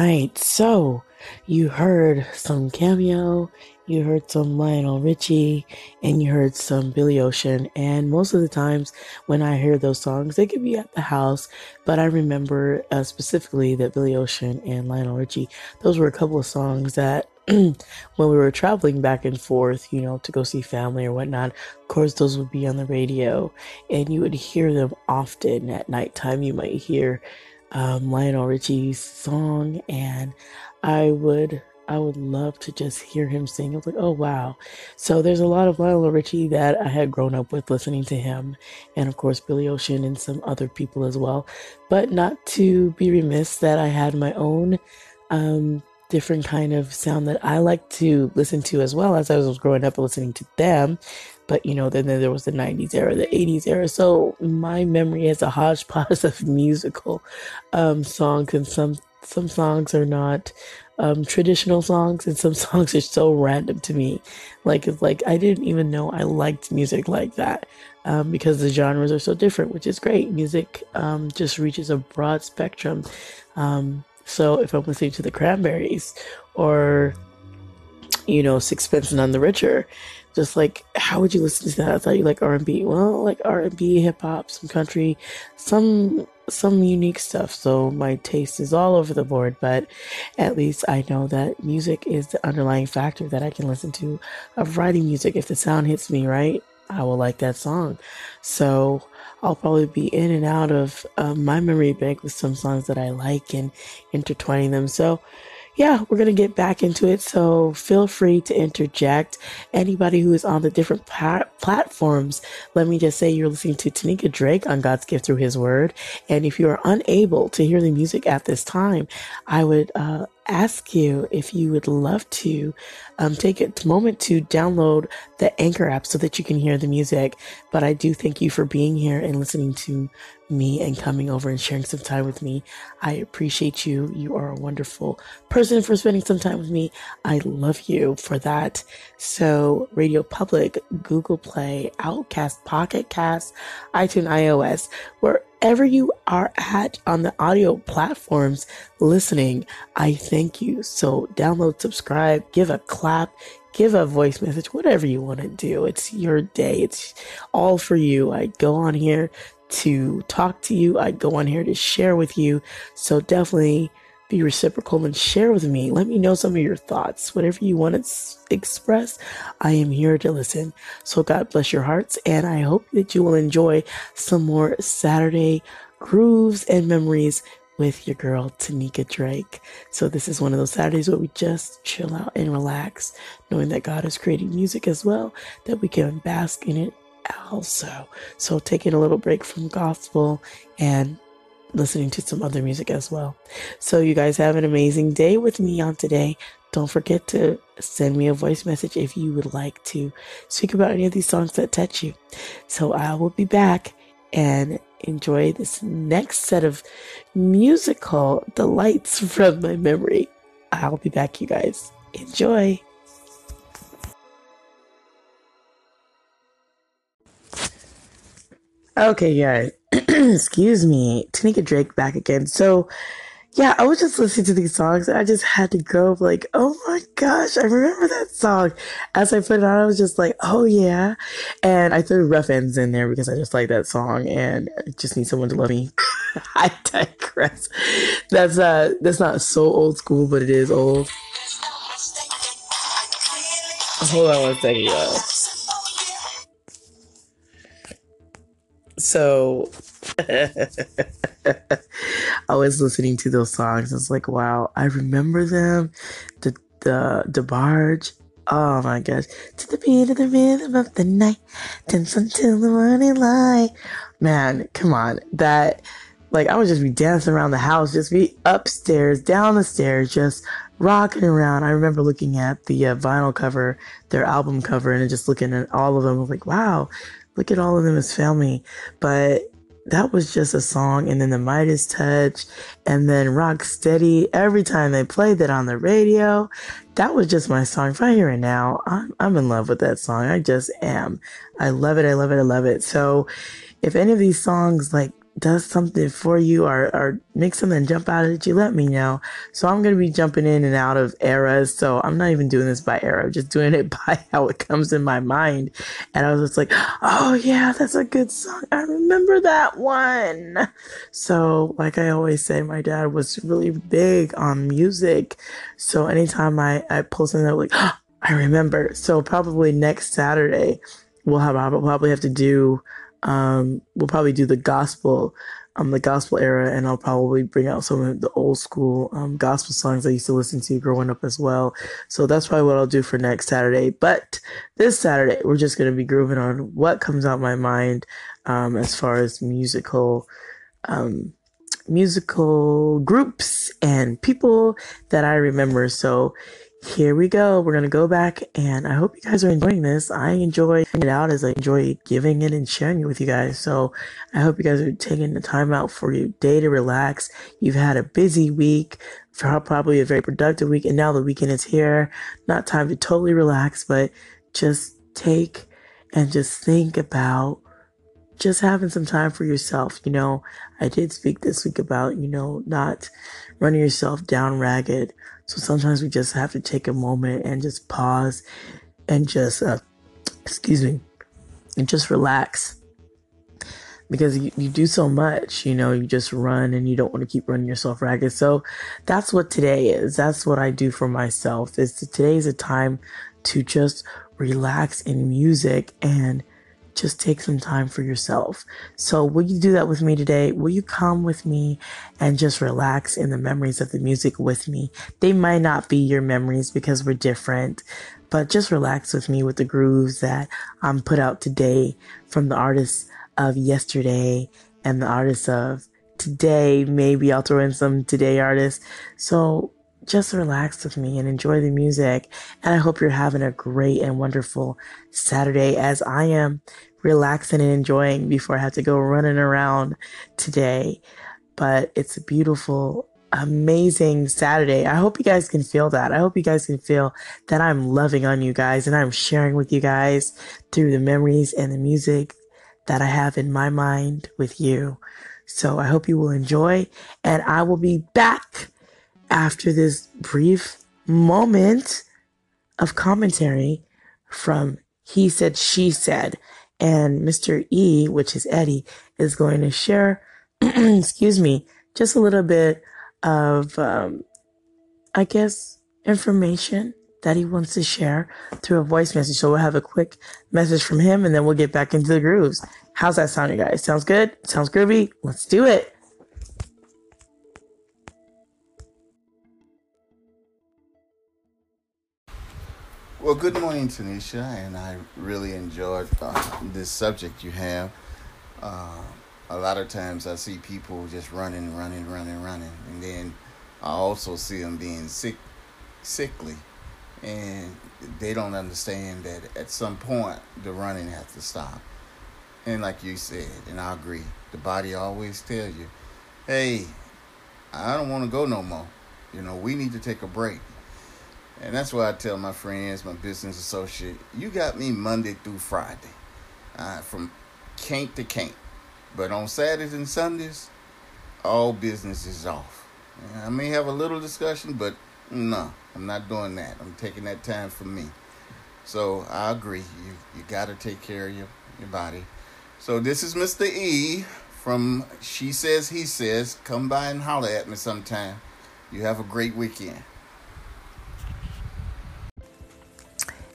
Right, so you heard some Cameo, you heard some Lionel Richie, and you heard some Billy Ocean. And most of the times when I hear those songs, they could be at the house, but I remember uh, specifically that Billy Ocean and Lionel Richie, those were a couple of songs that when we were traveling back and forth, you know, to go see family or whatnot, of course, those would be on the radio and you would hear them often at nighttime. You might hear um, Lionel Richie's song, and I would I would love to just hear him sing. I was like, oh wow! So there's a lot of Lionel Richie that I had grown up with listening to him, and of course Billy Ocean and some other people as well. But not to be remiss that I had my own um, different kind of sound that I like to listen to as well as I was growing up listening to them. But you know, then, then there was the 90s era, the 80s era. So my memory is a hodgepodge of musical um, songs, and some some songs are not um, traditional songs, and some songs are so random to me. Like it's like I didn't even know I liked music like that um, because the genres are so different, which is great. Music um, just reaches a broad spectrum. Um, so if I'm listening to the Cranberries or you know Sixpence None the Richer, just like how would you listen to that? I thought you like R and B. Well, like R and B, hip hop, some country, some some unique stuff. So my taste is all over the board, but at least I know that music is the underlying factor that I can listen to of writing music. If the sound hits me right, I will like that song. So I'll probably be in and out of uh, my memory bank with some songs that I like and intertwining them. So yeah, we're going to get back into it. So feel free to interject. Anybody who is on the different pa- platforms, let me just say you're listening to Tanika Drake on God's Gift Through His Word. And if you are unable to hear the music at this time, I would uh, ask you if you would love to um, take a moment to download the Anchor app so that you can hear the music. But I do thank you for being here and listening to me and coming over and sharing some time with me. I appreciate you. You are a wonderful person for spending some time with me. I love you for that. So, Radio Public, Google Play, Overcast, Pocket Cast, iTunes, iOS, wherever you are at on the audio platforms listening, I thank you. So, download, subscribe, give a clap, give a voice message, whatever you want to do. It's your day. It's all for you. I go on here to talk to you. I go on here to share with you. So definitely be reciprocal and share with me. Let me know some of your thoughts. Whatever you want to express, I am here to listen. So God bless your hearts. And I hope that you will enjoy some more Saturday grooves and memories with your girl Tanika Drake. So this is one of those Saturdays where we just chill out and relax, knowing that God is creating music as well, that we can bask in it also. So taking a little break from gospel and listening to some other music as well. So you guys have an amazing day with me on today. Don't forget to send me a voice message if you would like to speak about any of these songs that touch you. So I will be back and enjoy this next set of musical delights from my memory. I'll be back, you guys. Enjoy. Okay, guys. Excuse me. Tanika Drake back again. So, yeah, I was just listening to these songs. And I just had to go like, oh my gosh, I remember that song. As I put it on, I was just like, oh yeah. And I threw Ruff Endz in there because I just like that song and I just need someone to love me. I digress. That's uh that's not so old school, but it is old. Hold on one second, y'all. So I was listening to those songs. I was like, wow, I remember them. The DeBarge. Oh my gosh. To the beat of the rhythm of the night. Dance until the morning light. Man, come on. That like I would just be dancing around the house, just be upstairs, down the stairs, just rocking around. I remember looking at the uh, vinyl cover, their album cover, and just looking at all of them. I was like, wow, look at all of them as family. But that was just a song. And then the Midas Touch and then Rock Steady. Every time they played that on the radio, that was just my song. If I hear it now, I'm, I'm in love with that song. I just am. I love it. I love it. I love it. So if any of these songs like does something for you or, or makes something jump out at you, let me know. So I'm going to be jumping in and out of eras. So I'm not even doing this by era, I'm just doing it by how it comes in my mind. And I was just like, oh yeah, that's a good song. I remember that one. So like I always say, my dad was really big on music. So anytime I, I pull something like, oh, I remember. So probably next Saturday, we'll have, I'll probably have to do um, we'll probably do the gospel, um, the gospel era, and I'll probably bring out some of the old school um, gospel songs I used to listen to growing up as well. So that's probably what I'll do for next Saturday. But this Saturday, we're just gonna be grooving on what comes out my mind um, as far as musical. Um, musical groups and people that I remember. So here we go. We're going to go back and I hope you guys are enjoying this. I enjoy it out as I enjoy giving it and sharing it with you guys. So I hope you guys are taking the time out for your day to relax. You've had a busy week, probably a very productive week. And now the weekend is here. Not time to totally relax, but just take and just think about just having some time for yourself. You know, I did speak this week about, you know, not running yourself down ragged so sometimes we just have to take a moment and just pause and just, uh, excuse me, and just relax. Because you, you do so much, you know, you just run and you don't want to keep running yourself ragged. So that's what today is. That's what I do for myself. Is today is a time to just relax in music and just take some time for yourself. So will you do that with me today? Will you come with me and just relax in the memories of the music with me? They might not be your memories because we're different, but just relax with me with the grooves that I'm put out today from the artists of yesterday and the artists of today. Maybe I'll throw in some today artists. So just relax with me and enjoy the music. And I hope you're having a great and wonderful Saturday as I am relaxing and enjoying before I have to go running around today. But it's a beautiful, amazing Saturday. I hope you guys can feel that. I hope you guys can feel that I'm loving on you guys and I'm sharing with you guys through the memories and the music that I have in my mind with you. So I hope you will enjoy and I will be back after this brief moment of commentary from He Said, She Said. And Mr. E, which is Eddie, is going to share, excuse me, just a little bit of, um, I guess, information that he wants to share through a voice message. So we'll have a quick message from him and then we'll get back into the grooves. How's that sound, you guys? Sounds good? Sounds groovy? Let's do it. Well, good morning, Tanisha, and I really enjoyed uh, this subject you have. Uh, a lot of times I see people just running, running, running, running, and then I also see them being sick, sickly, and they don't understand that at some point the running has to stop. And like you said, and I agree, the body always tells you, "Hey, I don't want to go no more. You know, we need to take a break." And that's why I tell my friends, my business associate, you got me Monday through Friday, uh, from can't to can't. But on Saturdays and Sundays, all business is off. I may have a little discussion, but no, I'm not doing that. I'm taking that time for me. So I agree. You you got to take care of your, your body. So this is Mr. E from She Says He Says. Come by and holler at me sometime. You have a great weekend.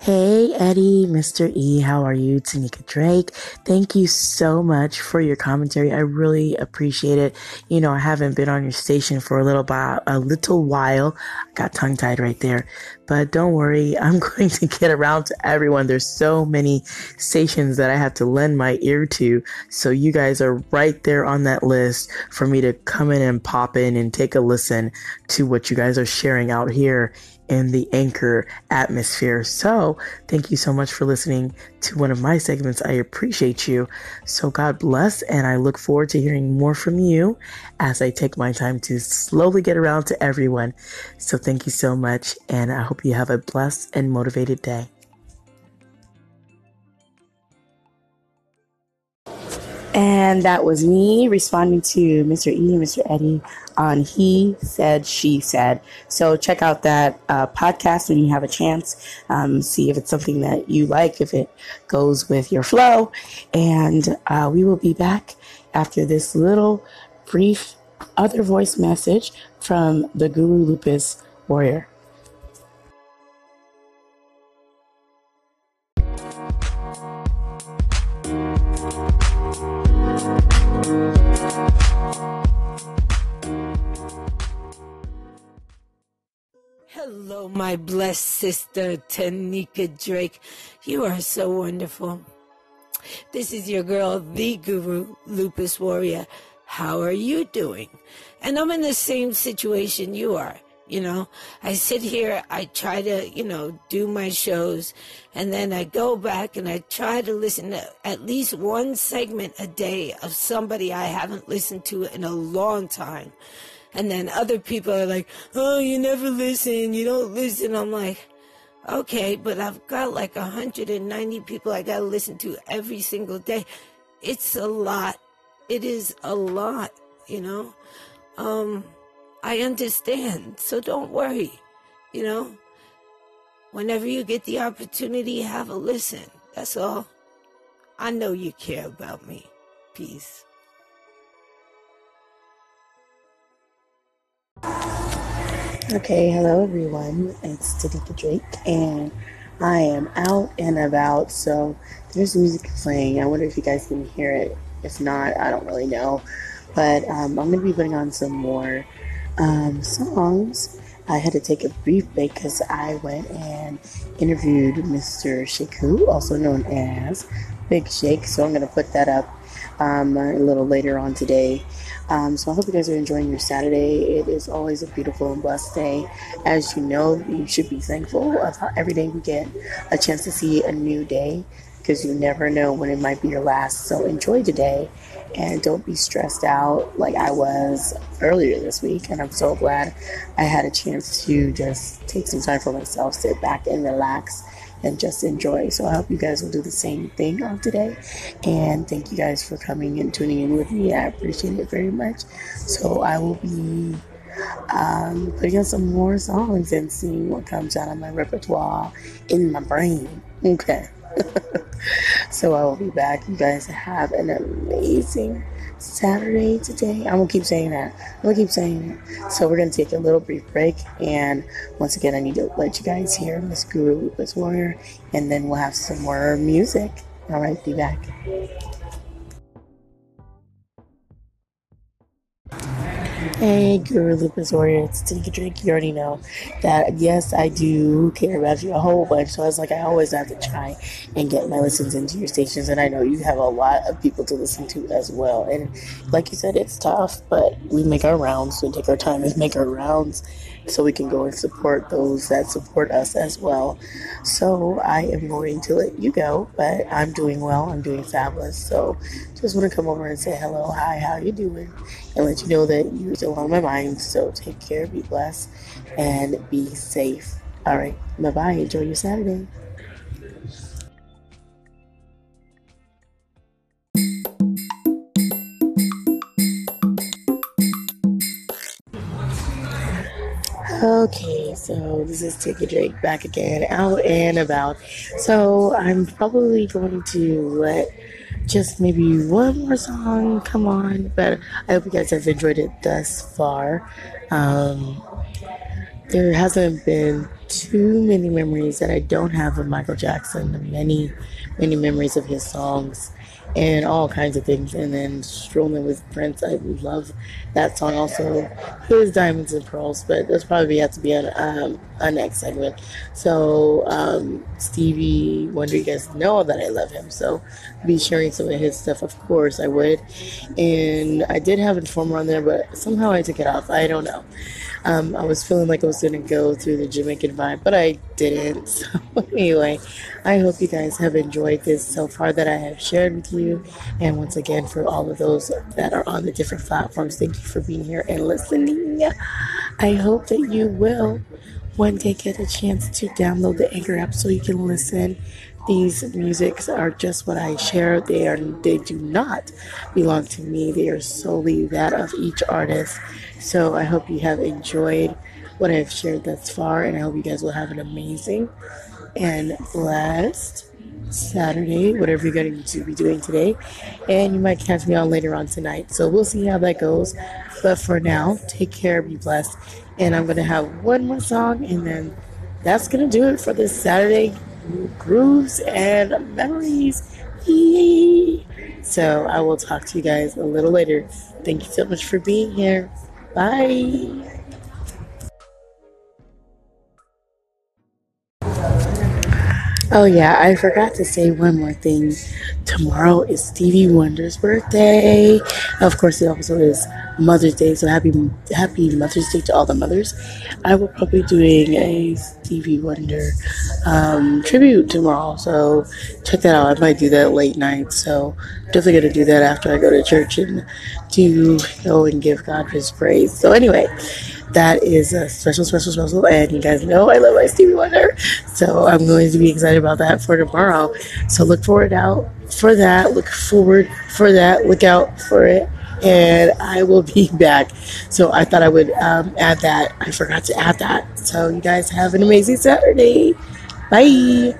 Hey, Eddie, Mr. E, how are you? Tanika Drake. Thank you so much for your commentary. I really appreciate it. You know, I haven't been on your station for a little while, a little while. I got tongue tied right there. But don't worry, I'm going to get around to everyone. There's so many stations that I have to lend my ear to. So you guys are right there on that list for me to come in and pop in and take a listen to what you guys are sharing out here in the anchor atmosphere. So, thank you so much for listening to one of my segments. I appreciate you. So, God bless, and I look forward to hearing more from you as I take my time to slowly get around to everyone. So, thank you so much, and I hope you have a blessed and motivated day. And that was me responding to Mr. E and Mr. Eddie on He Said, She Said. So check out that uh, podcast when you have a chance. Um, see if it's something that you like, if it goes with your flow. And uh, we will be back after this little brief other voice message from the Guru Lupus Warrior. My sister, Tanika Drake. You are so wonderful. This is your girl, the Guru Lupus Warrior. How are you doing? And I'm in the same situation you are. You know, I sit here, I try to, you know, do my shows, and then I go back and I try to listen to at least one segment a day of somebody I haven't listened to in a long time. And then other people are like, oh, you never listen, you don't listen. I'm like, okay, but I've got like 190 people I got to listen to every single day. It's a lot. It is a lot, you know? Um, I understand, so don't worry. You know, whenever you get the opportunity, have a listen. That's all. I know you care about me. Peace. Okay, hello everyone. It's Tanika Drake, and I am out and about. So there's music playing. I wonder if you guys can hear it. If not, I don't really know. But um, I'm to be putting on some more um, songs. I had to take a brief break because I went and interviewed Mr. Shaku, also known as Big Shake. So I'm to put that up um, a little later on today. Um, so I hope you guys are enjoying your Saturday. It is always a beautiful and blessed day. As you know, you should be thankful of how every day we get a chance to see a new day because you never know when it might be your last. So enjoy today and don't be stressed out like I was earlier this week. And I'm so glad I had a chance to just take some time for myself, sit back and relax and just enjoy. So I hope you guys will do the same thing on today. And thank you guys for coming and tuning in with me. I appreciate it very much. So I will be um, putting on some more songs and seeing what comes out of my repertoire in my brain. Okay. so I will be back. You guys have an amazing Saturday today. I'm gonna keep saying that. I'm gonna keep saying it. So we're gonna take a little brief break, and once again, I need to let you guys hear Miss Guru Lupus Warrior, and then we'll have some more music. All right, be back. Hey, Guru Lupus Warrior, it's Tanika Drake. You already know that, yes, I do care about you a whole bunch. So I was like, I always have to try and get my listens into your stations. And I know you have a lot of people to listen to as well. And like you said, it's tough, but we make our rounds. We take our time and make our rounds so we can go and support those that support us as well. So I am going to let you go, but I'm doing well. I'm doing fabulous. So just want to come over and say hello, hi, how you doing, and let you know that you're still on my mind. So take care, be blessed, and be safe. All right, bye bye. Enjoy your Saturday. Okay, so this is Tiki Drake back again, out and about. So I'm probably going to let just maybe one more song come on, but I hope you guys have enjoyed it thus far. Um, there hasn't been too many memories that I don't have of Michael Jackson, many, many memories of his songs and all kinds of things. And then strolling with Prince, I love that song also. His Diamonds and Pearls, but that's probably have to be on um, a next segment. So um, Stevie Wonder, you guys know that I love him, so be sharing some of his stuff. Of course, I would. And I did have Informer on there, but somehow I took it off. I don't know. Um, I was feeling like I was to go through the Jamaican vibe, but I didn't. So, anyway, I hope you guys have enjoyed this so far that I have shared with you. And once again, for all of those that are on the different platforms, thank you for being here and listening. I hope that you will one day get a chance to download the Anchor app so you can listen these musics are just what I share. They are they do not belong to me. They are solely that of each artist. So I hope you have enjoyed what I've shared thus far, and I hope you guys will have an amazing and blessed Saturday, whatever you're going to be doing today. And you might catch me on later on tonight. So we'll see how that goes. But for now, take care, be blessed. And I'm going to have one more song, and then that's going to do it for this Saturday grooves and memories. So I will talk to you guys a little later. Thank you so much for being here. Bye. Oh, yeah, I forgot to say one more thing. Tomorrow is Stevie Wonder's birthday. Of course, it also is Mother's Day, so happy happy Mother's Day to all the mothers. I will probably be doing a Stevie Wonder um, tribute tomorrow, so check that out. I might do that late night, so definitely gonna do that after I go to church and do go and give God His praise. So anyway that is a special, special, special. And you guys know I love my Stevie Wonder. So I'm going to be excited about that for tomorrow. So look forward out for that. Look forward for that. Look out for it. And I will be back. So I thought I would um, add that. I forgot to add that. So you guys have an amazing Saturday. Bye.